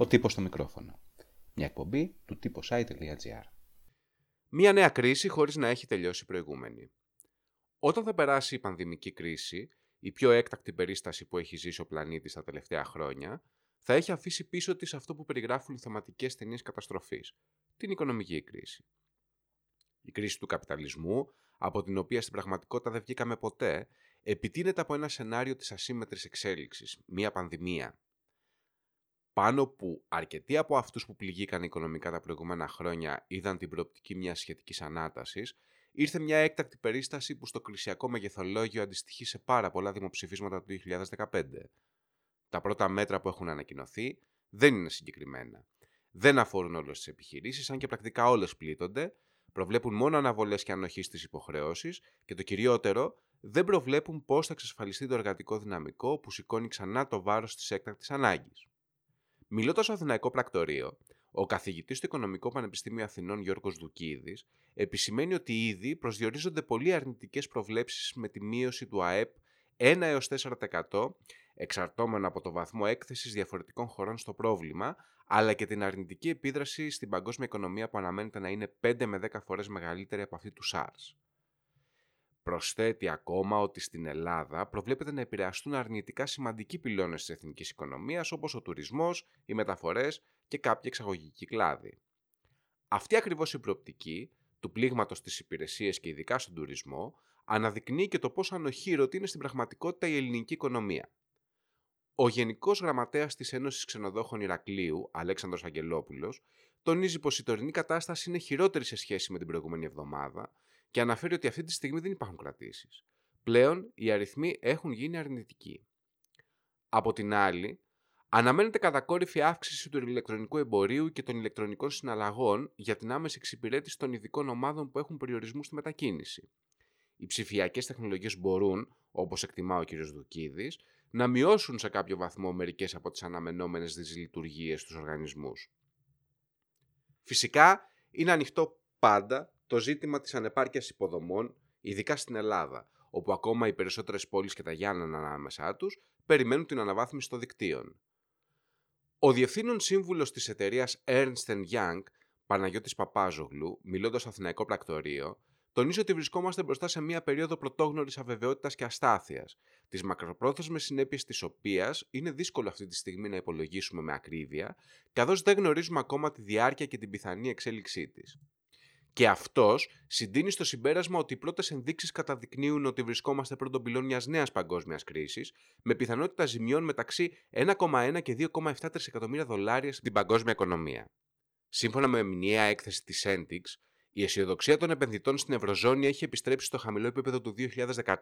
Ο τύπος στο μικρόφωνο. Μια εκπομπή του site.gr. Μια νέα κρίση χωρίς να έχει τελειώσει η προηγούμενη. Όταν θα περάσει η πανδημική κρίση, η πιο έκτακτη περίσταση που έχει ζήσει ο πλανήτης τα τελευταία χρόνια, θα έχει αφήσει πίσω της αυτό που περιγράφουν οι θεματικές ταινίες καταστροφής, την οικονομική κρίση. Η κρίση του καπιταλισμού, από την οποία στην πραγματικότητα δεν βγήκαμε ποτέ, επιτείνεται από ένα σενάριο της ασύμμετρης εξέλιξης, μία πανδημία. Πάνω που αρκετοί από αυτούς που πληγήκαν οικονομικά τα προηγούμενα χρόνια είδαν την προοπτική μιας σχετικής ανάτασης, ήρθε μια έκτακτη περίσταση που στο κρισιακό μεγεθολόγιο αντιστοιχεί σε πάρα πολλά δημοψηφίσματα του 2015. Τα πρώτα μέτρα που έχουν ανακοινωθεί δεν είναι συγκεκριμένα. Δεν αφορούν όλες τις επιχειρήσεις, αν και πρακτικά όλες πλήττονται, προβλέπουν μόνο αναβολές και ανοχής στις υποχρεώσεις και το κυριότερο, δεν προβλέπουν πώς θα εξασφαλιστεί το εργατικό δυναμικό που σηκώνει ξανά το βάρος της έκτακτης ανάγκης. Μιλώντα στο Αθηναϊκό Πρακτορείο, ο καθηγητής του Οικονομικού Πανεπιστήμιου Αθηνών Γιώργος Δουκίδης επισημαίνει ότι ήδη προσδιορίζονται πολύ αρνητικές προβλέψεις με τη μείωση του ΑΕΠ 1 έως 4% εξαρτώμενο από το βαθμό έκθεσης διαφορετικών χωρών στο πρόβλημα, αλλά και την αρνητική επίδραση στην παγκόσμια οικονομία που αναμένεται να είναι 5 με 10 φορές μεγαλύτερη από αυτή του SARS. Προσθέτει ακόμα ότι στην Ελλάδα προβλέπεται να επηρεαστούν αρνητικά σημαντικοί πυλώνες της εθνικής οικονομίας όπως ο τουρισμός, οι μεταφορές και κάποια εξαγωγική κλάδη. Αυτή ακριβώς η προοπτική του πλήγματος στις υπηρεσίες και ειδικά στον τουρισμό αναδεικνύει και το πόσο ανοχήρωτη είναι στην πραγματικότητα η ελληνική οικονομία. Ο Γενικός Γραμματέας της Ένωσης Ξενοδόχων Ηρακλείου, Αλέξανδρος Αγγελόπουλος, τονίζει πως η τωρινή κατάσταση είναι χειρότερη σε σχέση με την προηγούμενη εβδομάδα και αναφέρει ότι αυτή τη στιγμή δεν υπάρχουν κρατήσεις. Πλέον οι αριθμοί έχουν γίνει αρνητικοί. Από την άλλη, αναμένεται κατακόρυφη αύξηση του ηλεκτρονικού εμπορίου και των ηλεκτρονικών συναλλαγών για την άμεση εξυπηρέτηση των ειδικών ομάδων που έχουν περιορισμού στη μετακίνηση. Οι ψηφιακές τεχνολογίες μπορούν, όπως εκτιμά ο κ. Δουκίδης, να μειώσουν σε κάποιο βαθμό μερικές από τις αναμενόμενες δυσλειτουργίες στους οργανισμούς. Φυσικά, είναι ανοιχτό πάντα το ζήτημα της ανεπάρκειας υποδομών, ειδικά στην Ελλάδα, όπου ακόμα οι περισσότερες πόλεις και τα Γιάννενα ανάμεσά τους περιμένουν την αναβάθμιση των δικτύων. Ο διευθύνων σύμβουλος της εταιρείας Ernst Young, Παναγιώτης Παπάζογλου, μιλώντας στο Αθηναϊκό Πρακτορείο, τονίζει ότι βρισκόμαστε μπροστά σε μια περίοδο πρωτόγνωρης αβεβαιότητας και αστάθειας, τις μακροπρόθεσμες συνέπειες της οποίας είναι δύσκολο αυτή τη στιγμή να υπολογίσουμε με ακρίβεια, καθώς δεν γνωρίζουμε ακόμα τη διάρκεια και την πιθανή εξέλιξή της. Και αυτός συντείνει στο συμπέρασμα ότι οι πρώτες ενδείξεις καταδεικνύουν ότι βρισκόμαστε πρώτον πυλών μιας νέας παγκόσμιας κρίσης, με πιθανότητα ζημιών μεταξύ 1,1 και 2,7 τρισεκατομμύρια δολάρια στην παγκόσμια οικονομία. Σύμφωνα με μηνιαία έκθεση της Entix, η αισιοδοξία των επενδυτών στην Ευρωζώνη έχει επιστρέψει στο χαμηλό επίπεδο του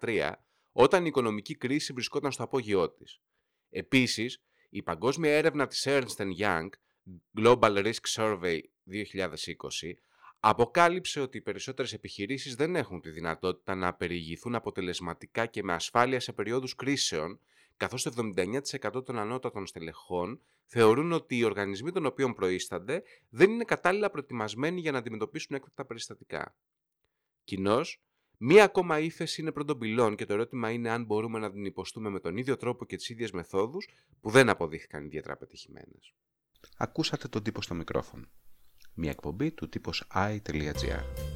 2013, όταν η οικονομική κρίση βρισκόταν στο απόγειό της. Επίσης, η παγκόσμια έρευνα της Ernst Young, Global Risk Survey 2020, αποκάλυψε ότι οι περισσότερες επιχειρήσεις δεν έχουν τη δυνατότητα να περιηγηθούν αποτελεσματικά και με ασφάλεια σε περίοδους κρίσεων καθώς το 79% των ανώτατων στελεχών θεωρούν ότι οι οργανισμοί των οποίων προείστανται δεν είναι κατάλληλα προετοιμασμένοι για να αντιμετωπίσουν έκτακτα περιστατικά. Κοινώς, μία ακόμα ύφεση είναι πρώτον πυλών και το ερώτημα είναι αν μπορούμε να την υποστούμε με τον ίδιο τρόπο και τις ίδιες μεθόδους που δεν αποδείχθηκαν ιδιαίτερα πετυχημένες. Ακούσατε τον τύπο στο μικρόφωνο. Μια εκπομπή του τύπος i.gr.